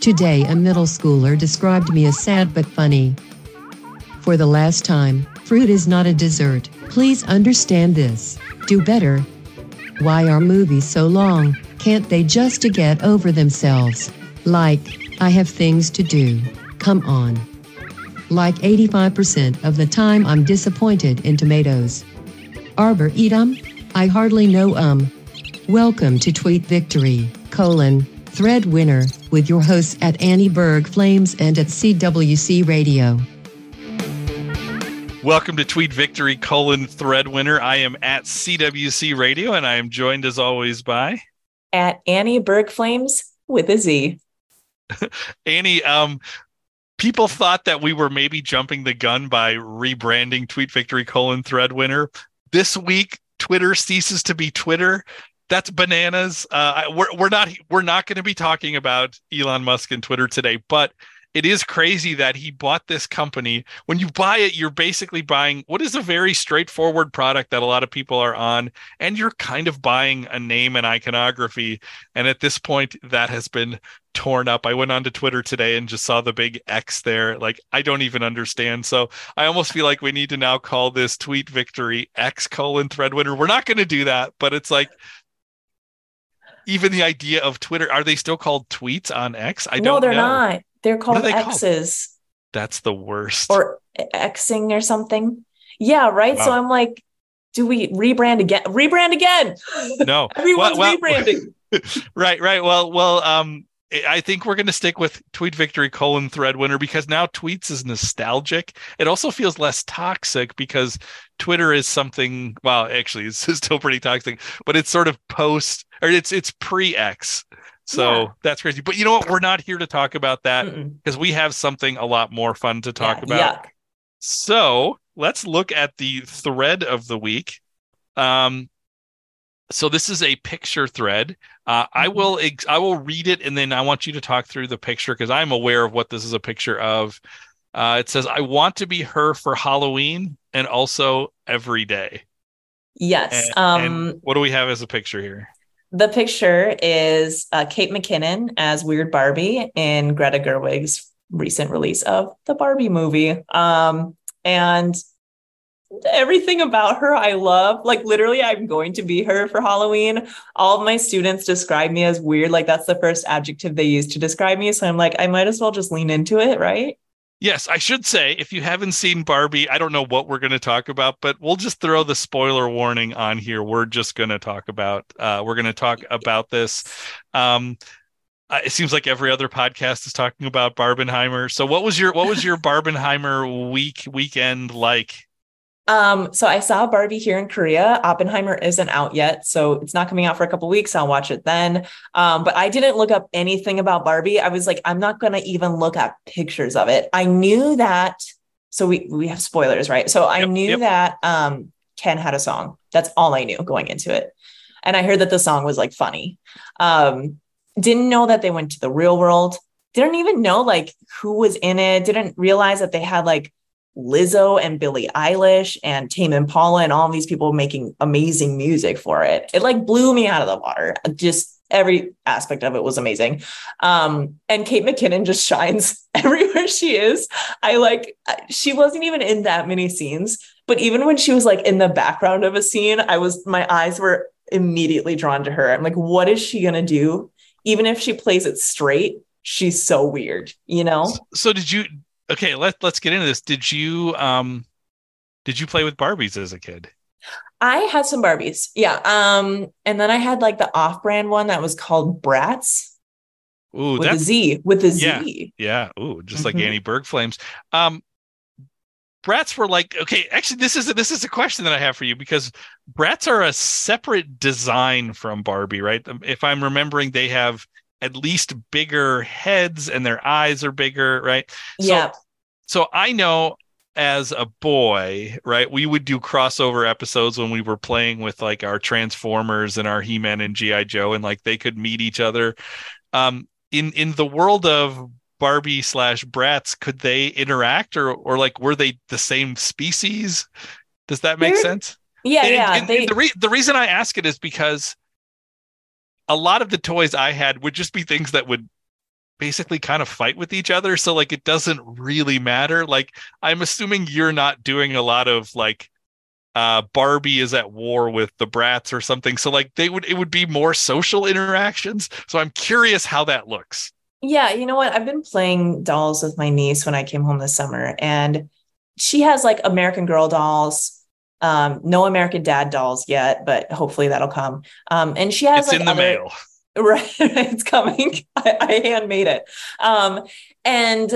Today, a middle schooler described me as sad but funny. For the last time, fruit is not a dessert. Please understand this. Do better. Why are movies so long? Can't they just get over themselves? Like, I have things to do. Come on. Like 85% of the time, I'm disappointed in tomatoes. Arbor eat 'em? I hardly know 'em. Welcome to Tweet Victory, colon, thread winner, with your hosts at Annie Berg Flames and at CWC Radio. Welcome to Tweet Victory colon thread winner. I am at CWC Radio and I am joined as always by at Annie Berg Flames with a Z. Annie, um, people thought that we were maybe jumping the gun by rebranding Tweet Victory colon thread winner. This week, Twitter ceases to be Twitter that's bananas. Uh, we're we're not we're not going to be talking about Elon Musk and Twitter today, but it is crazy that he bought this company. When you buy it, you're basically buying what is a very straightforward product that a lot of people are on, and you're kind of buying a name and iconography. And at this point, that has been torn up. I went onto Twitter today and just saw the big X there. Like, I don't even understand. So I almost feel like we need to now call this tweet victory X colon thread winner. We're not going to do that, but it's like even the idea of Twitter. Are they still called tweets on X? I don't. Know. No, they're know. not. They're called they X's. Called? That's the worst. Or Xing or something. Yeah, right. Wow. So I'm like, do we rebrand again? Rebrand again? No, everyone's well, well, rebranding. right, right. Well, well. Um, I think we're going to stick with Tweet Victory colon thread winner because now tweets is nostalgic. It also feels less toxic because Twitter is something. Well, actually, it's still pretty toxic, but it's sort of post or it's it's pre X. So yeah. that's crazy. But you know what? We're not here to talk about that because we have something a lot more fun to talk yeah, about. Yuck. So let's look at the thread of the week. Um, so this is a picture thread. Uh, I mm-hmm. will ex- I will read it and then I want you to talk through the picture because I'm aware of what this is a picture of. Uh, it says, "I want to be her for Halloween and also every day." Yes. And, um, and what do we have as a picture here? The picture is uh, Kate McKinnon as Weird Barbie in Greta Gerwig's recent release of the Barbie movie. Um, and everything about her I love. Like literally I'm going to be her for Halloween. All of my students describe me as weird. Like that's the first adjective they use to describe me. So I'm like I might as well just lean into it, right? Yes, I should say if you haven't seen Barbie, I don't know what we're going to talk about, but we'll just throw the spoiler warning on here. We're just going to talk about uh we're going to talk about this. Um uh, it seems like every other podcast is talking about Barbenheimer. So what was your what was your Barbenheimer week weekend like? Um, so I saw Barbie here in Korea. Oppenheimer isn't out yet, so it's not coming out for a couple weeks. I'll watch it then. Um, but I didn't look up anything about Barbie. I was like, I'm not gonna even look at pictures of it. I knew that. So we we have spoilers, right? So I yep, knew yep. that um, Ken had a song. That's all I knew going into it, and I heard that the song was like funny. Um, didn't know that they went to the real world. Didn't even know like who was in it. Didn't realize that they had like Lizzo and Billie Eilish and Tame Impala and all these people making amazing music for it. It like blew me out of the water. Just every aspect of it was amazing. Um, and Kate McKinnon just shines everywhere she is. I like, she wasn't even in that many scenes, but even when she was like in the background of a scene, I was, my eyes were immediately drawn to her. I'm like, what is she going to do? Even if she plays it straight, she's so weird, you know? So did you, okay, let let's get into this. Did you um did you play with Barbies as a kid? I had some Barbies. Yeah. Um and then I had like the off-brand one that was called Bratz. Ooh, with a Z, with a Z. Yeah. yeah. Ooh, just mm-hmm. like Annie Berg Flames. Um Bratz were like okay. Actually, this is a, this is a question that I have for you because Bratz are a separate design from Barbie, right? If I'm remembering, they have at least bigger heads and their eyes are bigger, right? Yeah. So, so I know as a boy, right, we would do crossover episodes when we were playing with like our Transformers and our He-Man and G.I. Joe, and like they could meet each other. Um, in in the world of Barbie slash Bratz, could they interact or or like were they the same species? Does that make They're, sense? Yeah, and, yeah. And, they... and the re- the reason I ask it is because a lot of the toys I had would just be things that would basically kind of fight with each other. So like it doesn't really matter. Like I'm assuming you're not doing a lot of like uh Barbie is at war with the Bratz or something. So like they would it would be more social interactions. So I'm curious how that looks. Yeah, you know what? I've been playing dolls with my niece when I came home this summer, and she has like American Girl dolls. Um, no American Dad dolls yet, but hopefully that'll come. Um, and she has it's like in the other- mail. right it's coming I, I handmade it um and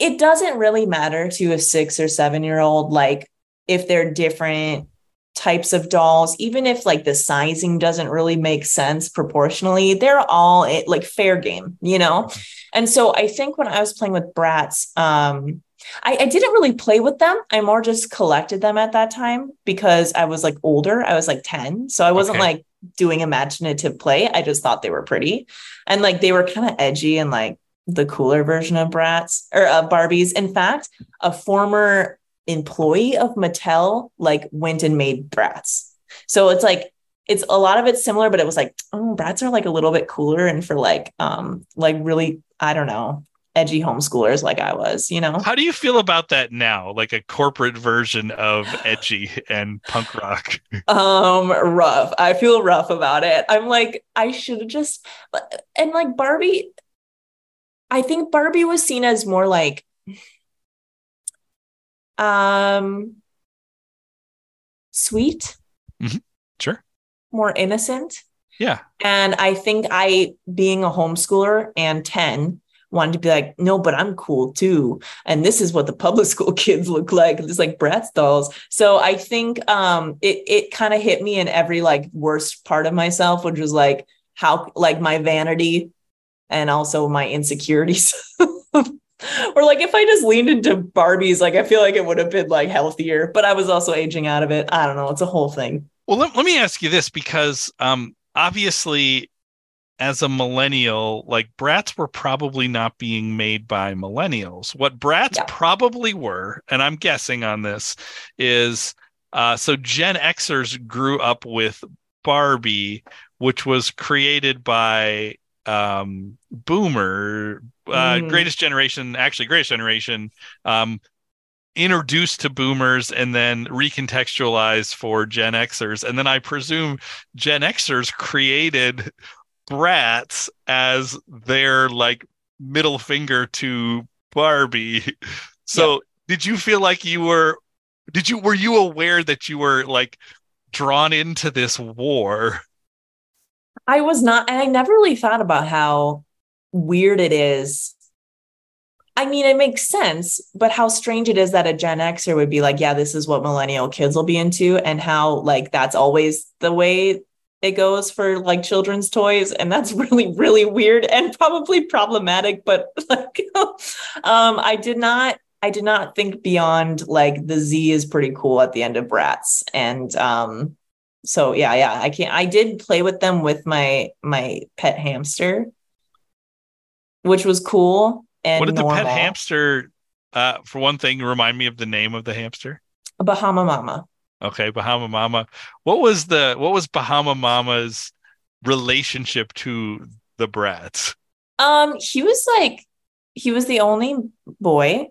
it doesn't really matter to a six or seven year old like if they're different types of dolls even if like the sizing doesn't really make sense proportionally they're all it, like fair game you know and so i think when i was playing with Bratz um I, I didn't really play with them. I more just collected them at that time because I was like older. I was like 10. So I wasn't Okay. like doing imaginative play. I just thought they were pretty. And like they were kind of edgy and like the cooler version of Bratz or uh, Barbies. In fact, a former employee of Mattel like went and made Bratz. So it's like it's a lot of it's similar, but it was like, oh, Bratz are like a little bit cooler and for like um like really, I don't know, edgy homeschoolers like I was, you know? How do you feel about that now? Like a corporate version of edgy and punk rock. um rough i feel rough about it i'm like i should have just and like barbie i think barbie was seen as more like um sweet Mm-hmm. Sure. more innocent Yeah. and i think i being a homeschooler and 10 wanted to be like no but i'm cool too. And this is what the public school kids look like. It's like Bratz dolls. So i think um it it kind of hit me in every like worst part of myself which was like how like my vanity and also my insecurities. Or like if i just leaned into barbies like i feel like it would have been like healthier but i was also aging out of it. I don't know. It's a whole thing. Well, let, let me ask you this because um, obviously, as a millennial, like Bratz were probably not being made by millennials. What Bratz Yeah. probably were, and I'm guessing on this, is uh, so Gen Xers grew up with Barbie, which was created by um, Boomer, uh, Mm. Greatest Generation, actually, Greatest Generation. Um, introduced to boomers and then recontextualized for Gen Xers. And then I presume Gen Xers created Bratz as their like middle finger to Barbie. So did you feel like you were did you were you aware that you were like drawn into this war? I was not, and I never really thought about how weird it is. I mean, it makes sense, but how strange it is that a Gen Xer would be like, yeah, this is what millennial kids will be into, and how like that's always the way it goes for like children's toys. And that's really, really weird and probably problematic. But like, um, I did not. I did not think beyond like the Z is pretty cool at the end of Bratz. And um so yeah, yeah, I can't I did play with them with my my pet hamster, which was cool and what did the pet hamster uh for one thing remind me of the name of the hamster? Bahama Mama. Okay, Bahama Mama. What was the what was Bahama Mama's relationship to the brats? Um, he was like he was the only boy.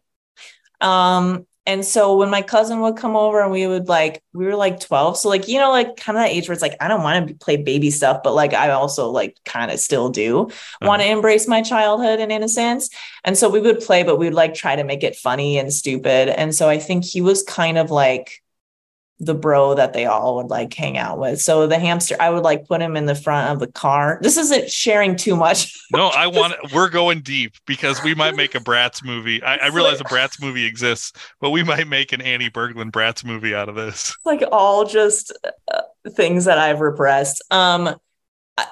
Um, and so when my cousin would come over and we would like we were like 12. So like, you know, like kind of that age where it's like I don't want to play baby stuff, but like I also like kind of still do want to embrace my childhood and innocence. And so we would play, but we would like try to make it funny and stupid. And so I think he was kind of like the bro that they all would like hang out with. So the hamster, I would like put him in the front of the car. This isn't sharing too much. No, I want we're going deep because we might make a Bratz movie. I, I realize a Bratz movie exists, but we might make an Annie Berglund Bratz movie out of this. like all just uh, things that I've repressed. Um,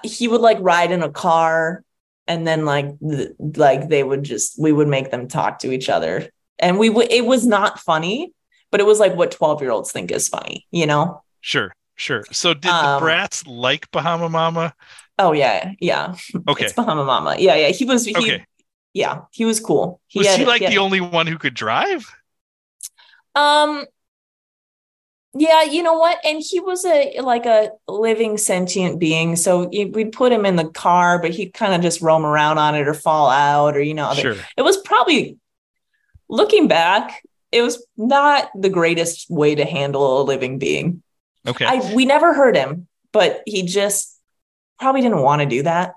he would like ride in a car, and then like th- like they would just we would make them talk to each other, and we would. It was not funny, but it was like what twelve year olds think is funny, you know? Sure, sure. So did Um, the Bratz like Bahama Mama? Oh yeah, yeah. Okay. It's Bahama Mama. Yeah, yeah. He was. He, Okay. Yeah, he was cool. He Was had- he like he the only one who could drive? Um, Yeah, you know what? And he was a like a living sentient being. So we'd put him in the car, but he'd kind of just roam around on it or fall out or you know, Sure. it was probably looking back, it was not the greatest way to handle a living being. Okay. I we never heard him, but he just probably didn't want to do that.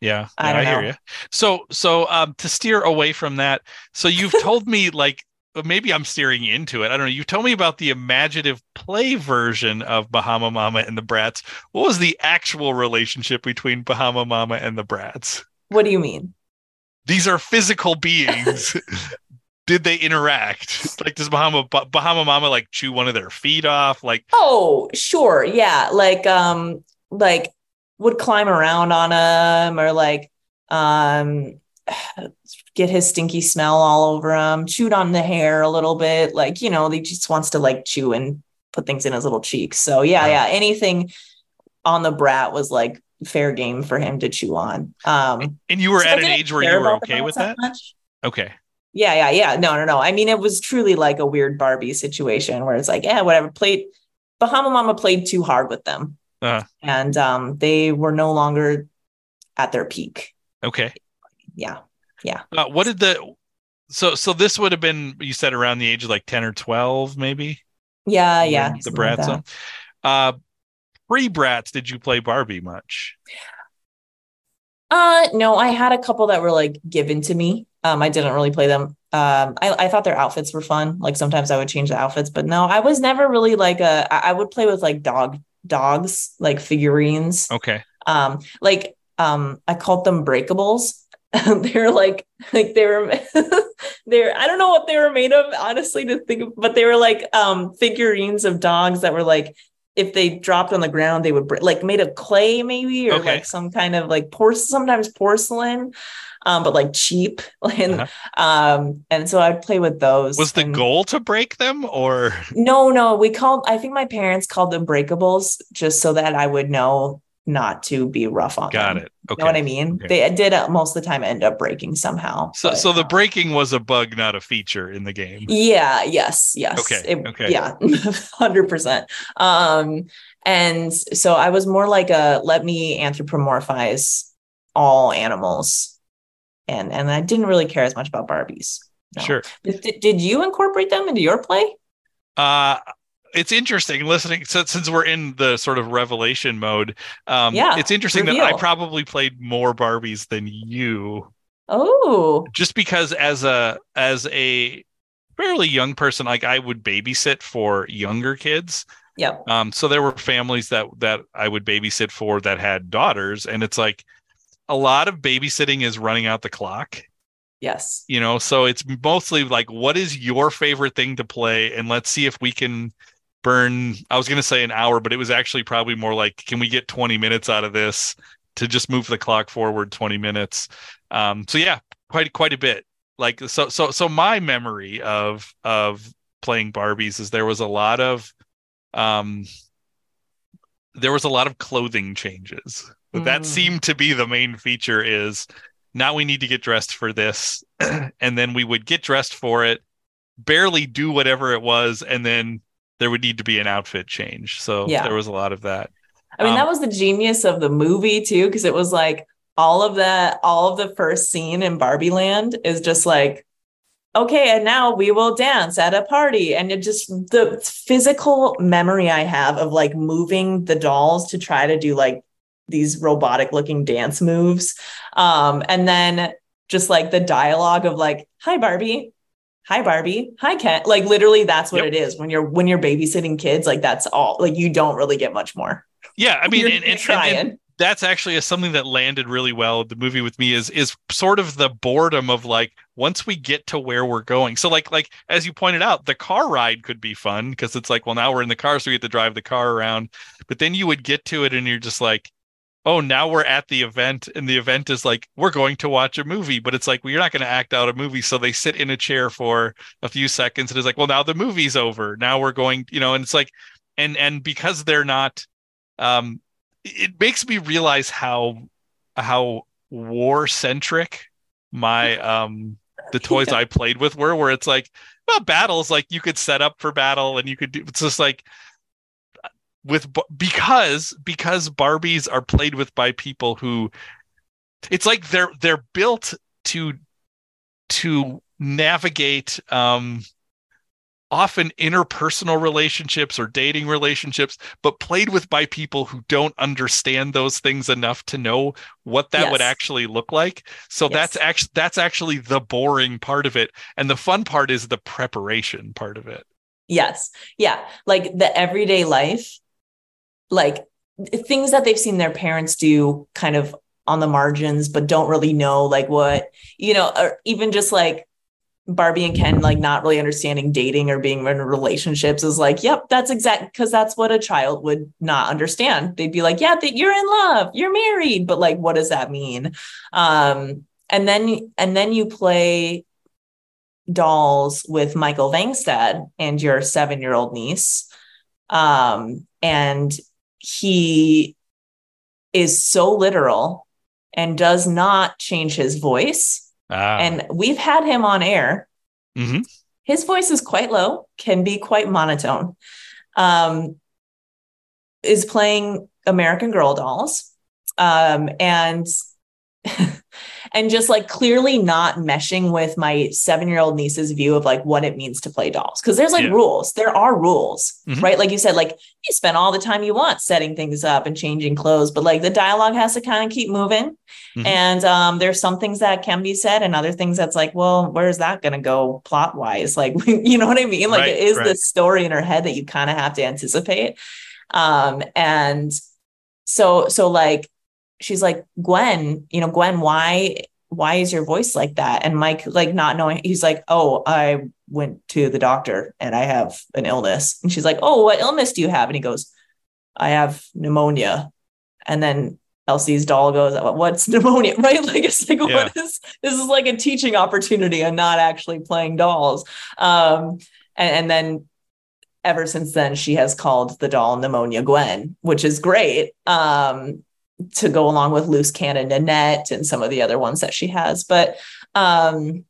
Yeah, I don't hear you. So, so um, to steer away from that, so you've told me like maybe I'm steering into it. I don't know. You told me about the imaginative play version of Bahama Mama and the Bratz. What was the actual relationship between Bahama Mama and the Bratz? What do you mean? These are physical beings. Did they interact? Like, does Bahama Bahama Mama like chew one of their feet off? Like, Oh, sure. Yeah. Like um like would climb around on him or like um get his stinky smell all over him, chewed on the hair a little bit. Like, you know, he just wants to like chew and put things in his little cheeks. So yeah, yeah. Anything on the brat was like fair game for him to chew on. Um and you were so at an age where you were okay with that. much. Okay. Yeah, yeah, yeah. No, no, no. I mean, it was truly like a weird Barbie situation where it's like, yeah, whatever. Played Bahama Mama played too hard with them, Uh, and um, they were no longer at their peak. okay. Yeah, Yeah. Uh, what did the so so this would have been you said around the age of like 10 or 12 maybe yeah, yeah. the like Bratz on uh pre Bratz did you play barbie much Uh, no, I had a couple that were like given to me. Um, I didn't really play them. Um, I, I thought their outfits were fun. Like sometimes I would change the outfits, but no, I was never really like a. I would play with like dog dogs, like figurines. okay um like um i called them breakables they're like like they were they're i don't know what they were made of honestly to think of, but they were like um figurines of dogs that were like if they dropped on the ground they would break like made of clay maybe or Okay. like some kind of like porce sometimes porcelain um but like cheap and Uh-huh. um and so i'd play with those was the and- goal to break them or no, no, we called, I think my parents called them breakables just so that I would know not to be rough on got them. it You know what I mean? Okay. They did uh, most of the time end up breaking somehow. so but, so the um, breaking was a bug not a feature in the game Yeah, yes, yes. Okay, It- okay. Yeah, 100%. Um, and so I was more like a let me anthropomorphize all animals. And and I didn't really care as much about Barbies. No. sure Did, did you incorporate them into your play? uh it's interesting listening so, since we're in the sort of revelation mode um Yeah, it's interesting that i probably played more barbies than you Oh, just because as a as a fairly young person like i would babysit for younger kids Yeah. um so there were families that that i would babysit for that had daughters and it's like a lot of babysitting is running out the clock. Yes. you know so it's mostly like what is your favorite thing to play? And let's see if we can burn i was going to say an hour but it was actually probably more like can we get 20 minutes out of this to just move the clock forward 20 minutes? Um so yeah quite quite a bit. Like so so so my memory of of playing barbies is there was a lot of um there was a lot of clothing changes but that Mm. seemed to be the main feature is now we need to get dressed for this and then we would get dressed for it barely do whatever it was and then there would need to be an outfit change so Yeah. there was a lot of that I mean, Um, that was the genius of the movie too, because it was like all of that, all of the first scene in Barbie Land is just like, okay, and now we will dance at a party. And it just the physical memory I have of like moving the dolls to try to do like these robotic looking dance moves. Um, and then just like the dialogue of like, hi Barbie. Hi Barbie. Hi Ken. Like literally that's what Yep. it is when you're when you're babysitting kids, like that's all like you don't really get much more. yeah i mean and, and, and- trying. and that's actually something that landed really well the movie with me is is sort of the boredom of like once we get to where we're going so like like as you pointed out the car ride could be fun because it's like well now we're in the car so we get to drive the car around but then you would get to it and you're just like oh now we're at the event and the event is like we're going to watch a movie but it's like well you're not going to act out a movie so they sit in a chair for a few seconds and it's like well now the movie's over now we're going you know and it's like and and because they're not um it makes me realize how how war centric my um the toys Yeah. I played with were where it's like well battles like you could set up for battle and you could do it's just like with because because Barbies are played with by people who it's like they're they're built to to navigate um often interpersonal relationships or dating relationships, but played with by people who don't understand those things enough to know what that yes. would actually look like. So yes. that's actually that's actually the boring part of it. And the fun part is the preparation part of it. Yes. Yeah. Like the everyday life, like things that they've seen their parents do kind of on the margins, but don't really know like what, you know, or even just like Barbie and Ken like not really understanding dating or being in relationships is like, yep, that's exact because that's what a child would not understand. They'd be like, yeah, that you're in love, you're married, but like, what does that mean? Um, and then and then you play dolls with Michael Vangstad and your seven year old niece, um, and he is so literal and does not change his voice Ah. And we've had him on air. Mm-hmm. His voice is quite low, can be quite monotone. Um, is playing American Girl dolls. Um, and and just like clearly not meshing with my seven year old niece's view of like what it means to play dolls. Cause there's like yeah. rules, there are rules, mm-hmm. right? Like you said, like you spend all the time you want setting things up and changing clothes, but like the dialogue has to kind of keep moving. Mm-hmm. And um, there's some things that can be said and other things that's like, well, where's that going to go plot wise? Like, you know what I mean? Like right, it is right. this story in her head that you kind of have to anticipate. Um, and so, so like, she's like, Gwen, you know, Gwen, why why is your voice like that? And Mike, like not knowing, he's like, Oh, I went to the doctor and I have an illness. And she's like, Oh, what illness do you have? And he goes, I have pneumonia. And then Elsie's doll goes, What's pneumonia? Right? Like it's like, yeah. what is this is like a teaching opportunity and not actually playing dolls. Um, and, and then ever since then, she has called the doll pneumonia Gwen, which is great. Um, to go along with loose cannon Nanette and some of the other ones that she has. But um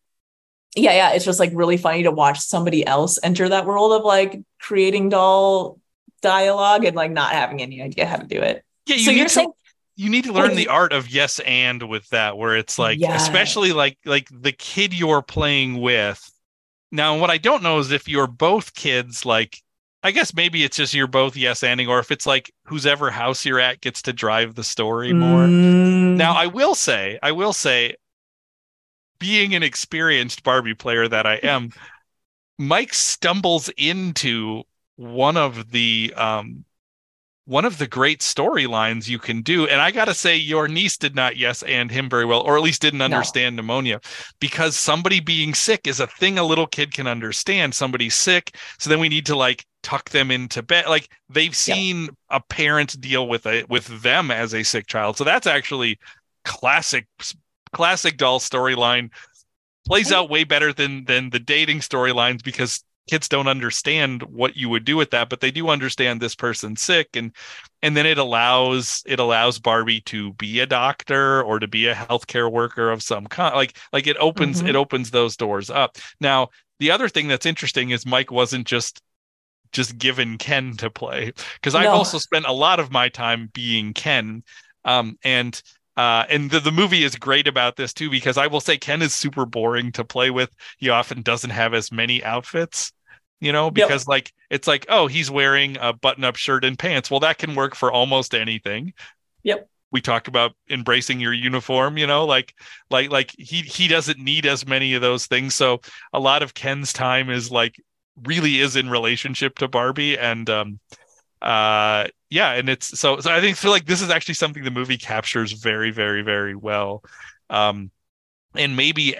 yeah, yeah, it's just like really funny to watch somebody else enter that world of like creating doll dialogue and like not having any idea how to do it. Yeah, you so you're to, saying you need to learn the art of yes and with that where it's like especially like like the kid you're playing with. Now what I don't know is if you're both kids like I guess maybe it's just you're both yes anding, or if it's like whose ever house you're at gets to drive the story more. Mm. Now, I will say, I will say, being an experienced Barbie player that I am, Mike stumbles into one of the um, one of the great storylines you can do. And I got to say, your niece did not yes and him very well, or at least didn't understand no. pneumonia because somebody being sick is a thing a little kid can understand. Somebody's sick. So then we need to like tuck them into bed. Like they've seen a parent deal with a with them as a sick child. So that's actually classic classic doll storyline plays out way better than than the dating storylines because kids don't understand what you would do with that but they do understand this person's sick and and then it allows it allows barbie to be a doctor or to be a healthcare worker of some kind like like it opens mm-hmm. it opens those doors up now the other thing that's interesting is mike wasn't just just given ken to play because no. i've also spent a lot of my time being ken um and uh, and the, the movie is great about this too because I will say Ken is super boring to play with. He often doesn't have as many outfits, you know, because yep. like it's like, oh, he's wearing a button-up shirt and pants. Well, that can work for almost anything. Yep. We talk about embracing your uniform, you know, like like like he he doesn't need as many of those things. So a lot of Ken's time is like really is in relationship to Barbie and um uh yeah and it's so so i think feel like this is actually something the movie captures very very very well. Um and maybe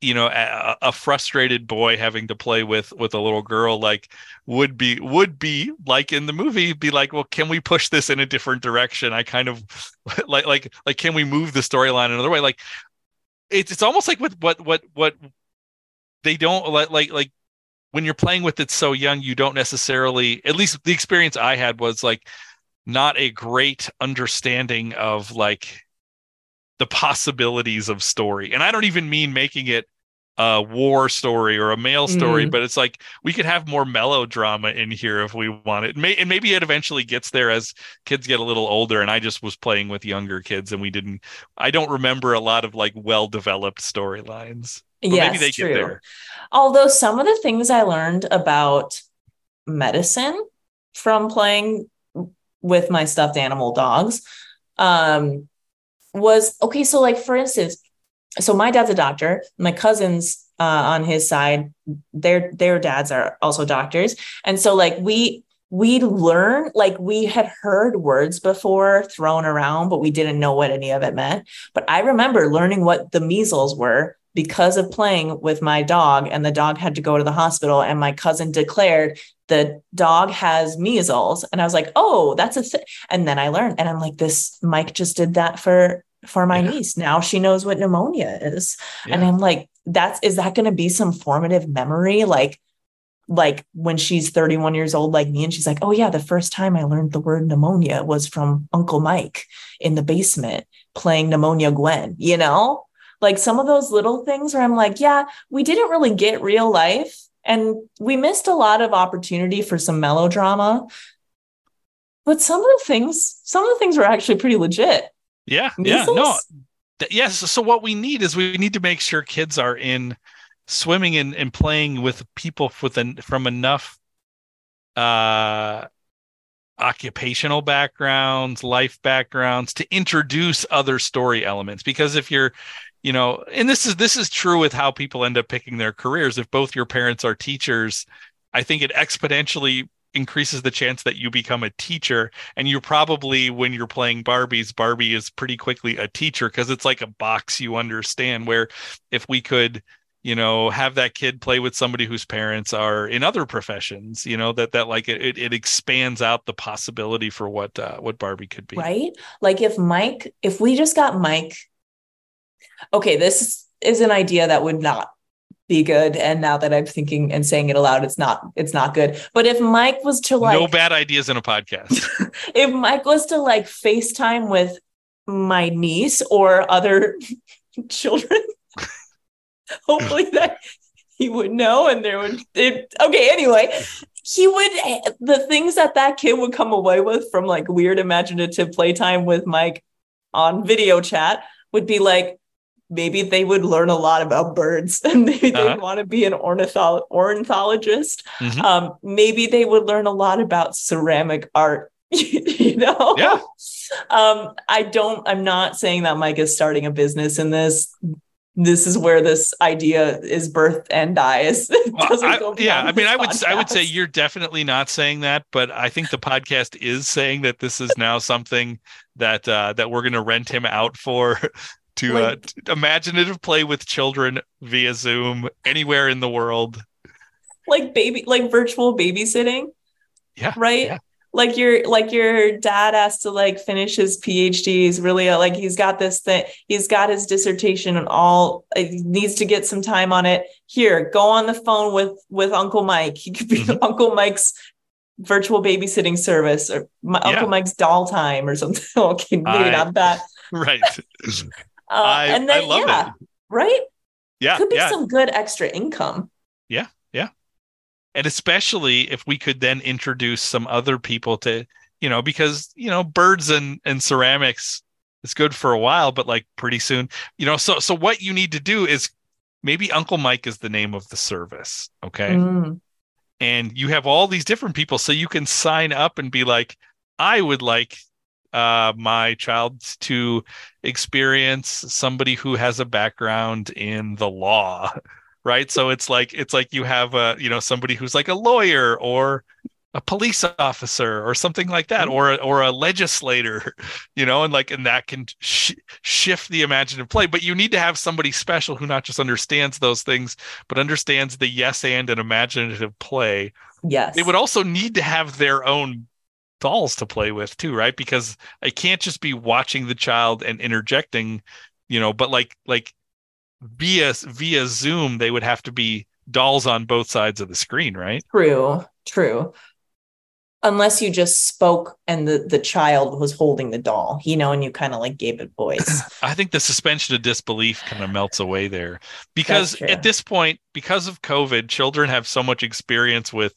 you know a, a, frustrated boy having to play with with a little girl like would be would be like in the movie be like well can we push this in a different direction? I kind of like like like can we move the storyline another way? Like it's it's almost like with what what what they don't like like like when you're playing with it so young, you don't necessarily, at least the experience I had was like not a great understanding of like the possibilities of story. And I don't even mean making it a war story or a male story, Mm. but it's like we could have more melodrama in here if we want it. May, and maybe it eventually gets there as kids get a little older. And I just was playing with younger kids, and we didn't. I don't remember a lot of like well developed storylines. But yes, maybe they true. get there. Although some of the things I learned about medicine from playing with my stuffed animal dogs um, was okay. So, like for instance, so my dad's a doctor. My cousins uh, on his side, their their dads are also doctors, and so like we we learn like we had heard words before thrown around, but we didn't know what any of it meant. But I remember learning what the measles were because of playing with my dog, and the dog had to go to the hospital, and my cousin declared the dog has measles, and I was like, oh, that's a thing. And then I learned, and I'm like, this Mike just did that for for my Yeah. niece. Now she knows what pneumonia is. And I'm like, that's is that going to be some formative memory? Like, like when she's 31 years old, like me, and she's like, oh yeah, the first time I learned the word pneumonia was from Uncle Mike in the basement playing pneumonia Gwen, you know? Like some of those little things where I'm like, yeah, we didn't really get real life and we missed a lot of opportunity for some melodrama. But some of the things, some of the things were actually pretty legit. Yeah, yeah, no, Th- yes. So what we need is we need to make sure kids are in swimming and, and playing with people with an, from enough uh occupational backgrounds, life backgrounds to introduce other story elements. Because if you're you know and this is this is true with how people end up picking their careers. If both your parents are teachers i think it exponentially increases the chance that you become a teacher and you're probably when you're playing barbies barbie is pretty quickly a teacher because it's like a box you understand where if we could you know have that kid play with somebody whose parents are in other professions you know that that like it, it, it expands out the possibility for what uh, what barbie could be right? Like if Mike, if we just got Mike, okay, this is an idea that would not be good. And now that I'm thinking and saying it aloud, it's not, it's not good. But if Mike was to like, no bad ideas in a podcast if Mike was to like FaceTime with my niece or other children, hopefully that he would know and there would it, okay anyway he would the things that that kid would come away with from like weird imaginative playtime with mike on video chat would be like maybe they would learn a lot about birds and maybe they Uh-huh. want to be an ornitholo- ornithologist Mhm. um, maybe they would learn a lot about ceramic art you know Yeah. um i don't i'm not saying that mike is starting a business in this this is where this idea is birthed and dies Well, I- yeah, I mean, I would, I would say you're definitely not saying that, but I think the podcast is saying that this is now something that uh, that we're going to rent him out for to uh, Like- t- imaginative play with children via Zoom anywhere in the world. like baby like virtual babysitting Yeah, right yeah. like your like your dad has to like finish his phd he's really uh, like he's got this thing he's got his dissertation and all uh, he needs to get some time on it here go on the phone with with uncle mike he could be Mhm. uncle mike's virtual babysitting service or my, Yeah. uncle mike's doll time or something okay maybe I- not that Right. Uh, I- and then I love it. yeah right Yeah, could be yeah. some good extra income Yeah. Yeah. and especially if we could then introduce some other people to you know because you know birds and and ceramics is good for a while but like pretty soon you know so so what you need to do is maybe uncle mike is the name of the service okay Mm, and you have all these different people so you can sign up and be like i would like uh my child to experience somebody who has a background in the law right? So it's like it's like you have a you know somebody who's like a lawyer or a police officer or something like that Mhm. or or a legislator you know and like and that can sh- shift the imaginative play. But you need to have somebody special who not just understands those things but understands the yes and an imaginative play. Yes. they would also need to have their own dolls to play with too right? Because i can't just be watching the child and interjecting you know but like like via via zoom they would have to be dolls on both sides of the screen right? True, true. unless you just spoke and the the child was holding the doll you know and you kind of like gave it voice. I think the suspension of disbelief kind of melts away there. Because at this point, because of COVID, children have so much experience with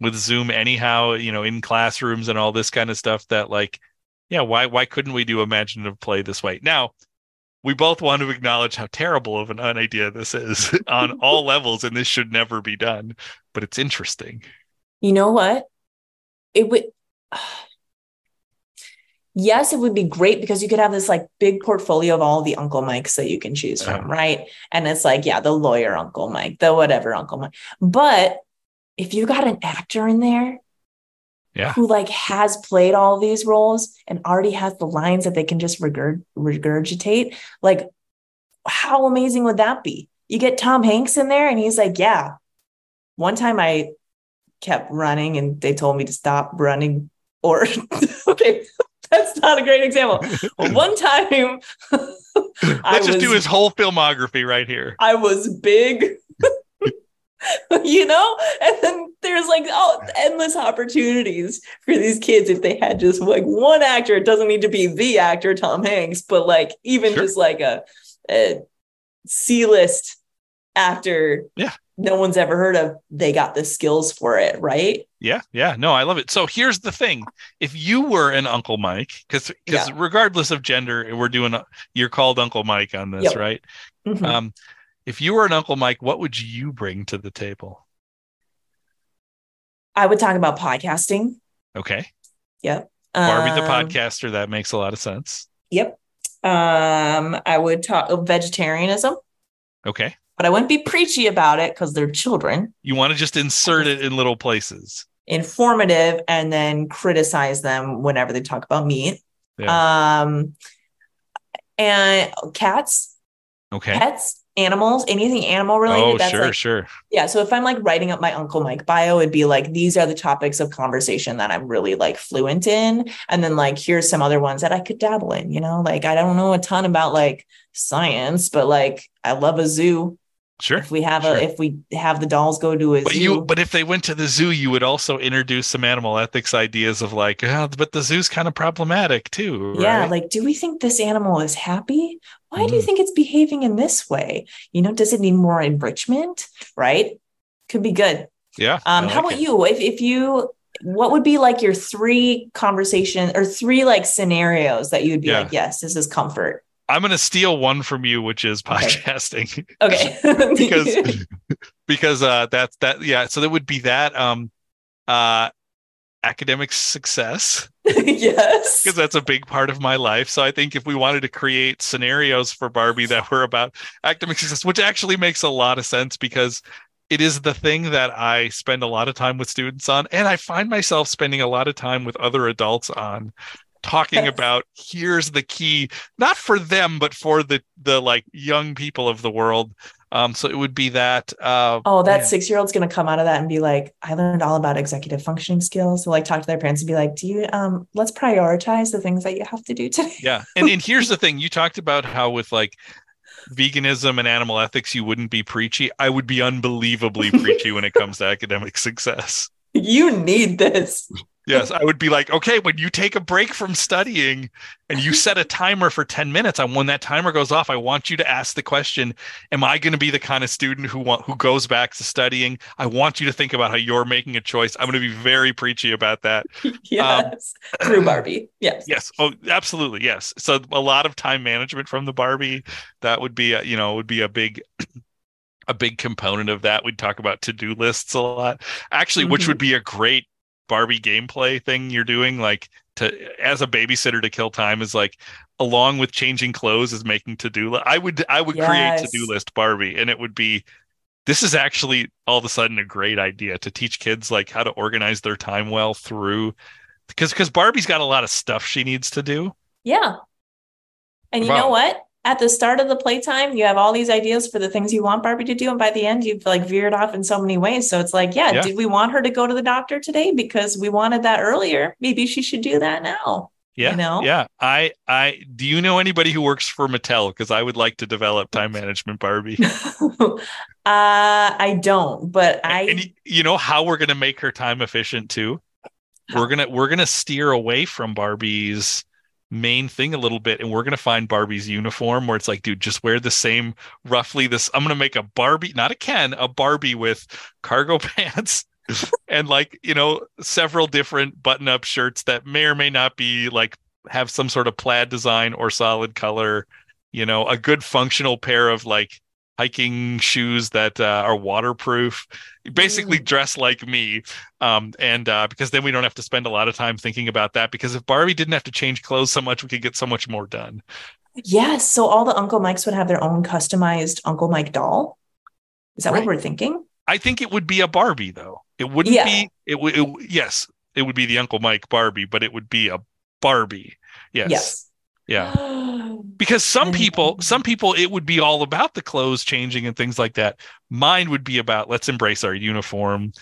with Zoom anyhow, you know, in classrooms and all this kind of stuff that like, yeah, why why couldn't we do imaginative play this way? Now, we both want to acknowledge how terrible of an, an idea this is on all levels, and this should never be done. But it's interesting. you know what it would yes it would be great because you could have this like big portfolio of all the uncle mikes that you can choose from Uh-huh. right and it's like yeah the lawyer uncle mike the whatever uncle mike but if you got an actor in there Yeah. who like has played all these roles and already has the lines that they can just regurg- regurgitate like how amazing would that be you get tom hanks in there and he's like yeah one time i kept running and they told me to stop running or okay that's not a great example one time I Let's just do his whole filmography right here. I was big, you know? And then there's like oh, endless opportunities for these kids if they had just like one actor. It doesn't need to be the actor, Tom Hanks, but like even Sure. just like a, a C list actor. Yeah. No one's ever heard of. They got the skills for it, right? Yeah, yeah, no, I love it. So here's the thing: if you were an Uncle Mike, because because regardless of gender, we're doing a, you're called Uncle Mike on this, Yep. right? Mhm. Um, if you were an Uncle Mike, what would you bring to the table? I would talk about podcasting. Okay, Yep. Barbie the Um, podcaster, that makes a lot of sense. Yep. Um, I would talk vegetarianism. Okay, but I wouldn't be preachy about it because they're children. you want to just insert it in little places. Informative and then criticize them whenever they talk about meat. Um, and cats, Okay. pets, animals, anything animal related. Oh, that's sure, like, sure. yeah. So if I'm like writing up my Uncle Mike bio, it'd be like, these are the topics of conversation that I'm really like fluent in. And then like, here's some other ones that I could dabble in, you know, like I don't know a ton about like science, but like I love a zoo. Sure. If we have sure. a, if we have the dolls go to a But zoo. you, but if they went to the zoo, you would also introduce some animal ethics ideas of like, oh, but the zoo's kind of problematic too. Yeah, like, do we think this animal is happy? Why do you Mm. think it's behaving in this way? You know, does it need more enrichment? Right? Could be good. yeah. Um, I how about it. you? If if you what would be like your three conversation or three like scenarios that you'd be Yeah. like, yes, this is comfort. I'm going to steal one from you, which is Okay. podcasting, Okay. because because uh, that's that. Yeah, so that would be that. Um, uh, academic success yes. because that's a big part of my life. So I think if we wanted to create scenarios for Barbie that were about academic success, which actually makes a lot of sense because it is the thing that I spend a lot of time with students on, and I find myself spending a lot of time with other adults on talking about here's the key not for them but for the the like young people of the world um so it would be that uh Oh, that yeah. six year old's gonna come out of that and be like, I learned all about executive functioning skills. So like talk to their parents and be like, Do you um let's prioritize the things that you have to do today? Yeah. And and here's the thing. You talked about how with like veganism and animal ethics you wouldn't be preachy. I would be unbelievably preachy when it comes to academic success. You need this. Yes, I would be like, okay, when you take a break from studying and you set a timer for 10 minutes, and when that timer goes off, I want you to ask the question, am I going to be the kind of student who want who goes back to studying? I want you to think about how you're making a choice. I'm going to be very preachy about that. yes. Through Barbie. Yes. Yes. Oh, absolutely. Yes. So a lot of time management from the Barbie. That would be, a, you know, would be a big, a big component of that. We'd talk about to-do lists a lot. Actually, which Mhm. would be a great Barbie gameplay thing you're doing. Like to as a babysitter to kill time is like along with changing clothes is making to-do. Li- I would I would create to-do list Barbie, and it would be. This is actually all of a sudden a great idea to teach kids like how to organize their time well through because because Barbie's got a lot of stuff she needs to do. Yeah. And you Wow. know what? At the start of the playtime, you have all these ideas for the things you want Barbie to do. And by the end, you've like veered off in so many ways. So it's like, yeah, Yeah. did we want her to go to the doctor today? Because we wanted that earlier. Maybe she should do that now. Yeah, You know? yeah. I, I. Do you know anybody who works for Mattel? Because I would like to develop time management, Barbie. uh, I don't, but I and you know how we're going to make her time efficient too. We're gonna we're gonna steer away from Barbie's main thing a little bit and we're gonna find Barbie's uniform where it's like, dude, just wear the same roughly this. I'm gonna make a Barbie, not a Ken, a Barbie with cargo pants and like, you know, several different button-up shirts that may or may not be like have some sort of plaid design or solid color, you know, a good functional pair of like hiking shoes that uh, are waterproof basically Mm. dress like me um, and uh, because then we don't have to spend a lot of time thinking about that because if barbie didn't have to change clothes so much we could get so much more done Yes. So all the Uncle Mikes would have their own customized Uncle Mike doll. Is that Right. what we're thinking? i think it would be a barbie though it wouldn't Yeah. be it would yes it would be the uncle mike barbie but it would be a barbie yes yes, yeah. Because some people some people it would be all about the clothes changing and things like that. Mine would be about let's embrace our uniform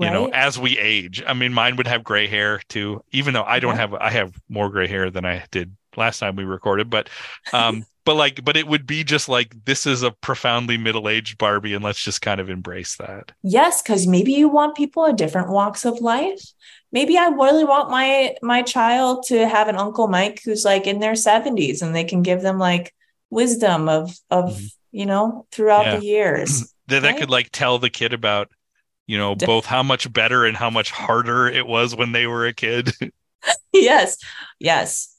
you know as we age. I mean mine would have gray hair too even though i don't Yeah. have i have more gray hair than i did last time we recorded but um but like but it would be just like this is a profoundly middle-aged barbie and let's just kind of embrace that Yes, because maybe you want people of different walks of life. Maybe I really want my my child to have an Uncle Mike who's like in their 70s and they can give them like wisdom of of Mhm. you know throughout Yeah. the years. that that could like tell the kid about you know both how much better and how much harder it was when they were a kid yes. Yes.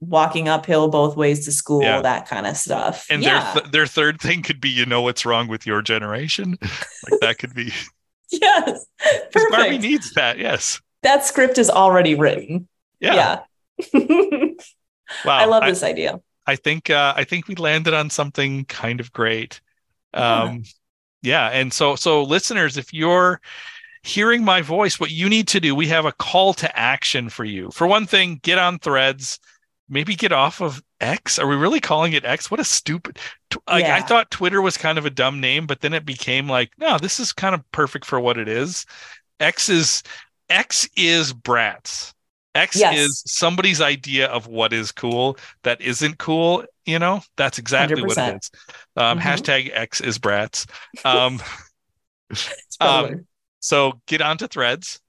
Walking uphill both ways to school, Yeah. that kind of stuff. and yeah. their th- their third thing could be you know what's wrong with your generation like that could be yes. 'cause barbie needs that yes that script is already written. yeah, Yeah. wow I love this idea. I think uh, I think we landed on something kind of great. Yeah. Um, yeah, and so so listeners, if you're hearing my voice, what you need to do, we have a call to action for you. For one thing, get on Threads. Maybe get off of X. Are we really calling it X? What a stupid. tw- Like I Yeah. thought Twitter was kind of a dumb name, but then it became like, no, this is kind of perfect for what it is. X is X is Bratz. X Yes. is somebody's idea of what is cool that isn't cool. You know, that's exactly what 100%. it is. Um, Mhm. Hashtag X is Bratz. Um, um, so get onto Threads.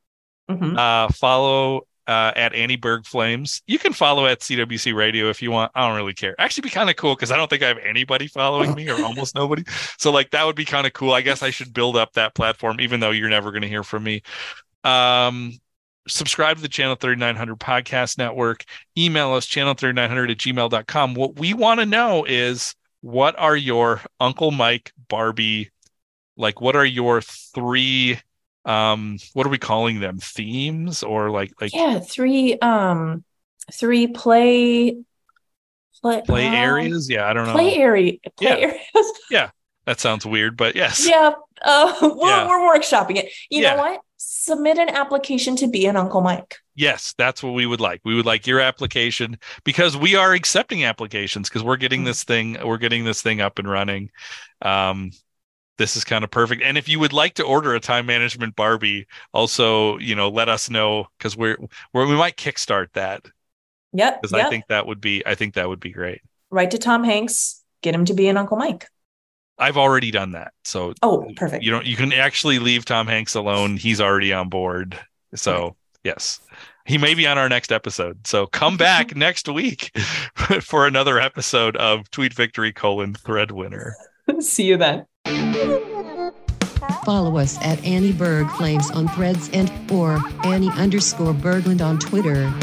Mhm. Uh, follow uh, at Annie Berg Flames. You can follow at CWC Radio if you want. I don't really care. Actually, be kind of cool because I don't think I have anybody following me or almost nobody. So like that would be kind of cool. I guess I should build up that platform, even though you're never going to hear from me. Um, subscribe to the Channel 3900 Podcast Network. Email us channel3900 at gmail.com. What we want to know is what are your Uncle Mike Barbie like what are your three um what are we calling them themes or like like yeah, three um three play play, play uh, areas yeah i don't know Play area play Yeah. areas. that sounds weird but yes yeah. Uh we're, Yeah. we're workshopping it. You Yeah. know what? Submit an application to be an Uncle Mike. yes that's what we would like we would like your application because we are accepting applications because we're getting Mm. this thing we're getting this thing up and running um this is kind of perfect and if you would like to order a time management barbie also you know let us know because we're, we're we might kickstart that Yep. because yep. i think that would be i think that would be great Write to Tom Hanks, get him to be an Uncle Mike. i've already done that so Oh, perfect. you don't you can actually leave tom hanks alone he's already on board so yes he may be on our next episode so come back next week for another episode of tweet victory colon thread winner See you then. Follow us at Annie Berg Flames on Threads and or Annie underscore Berglund on Twitter.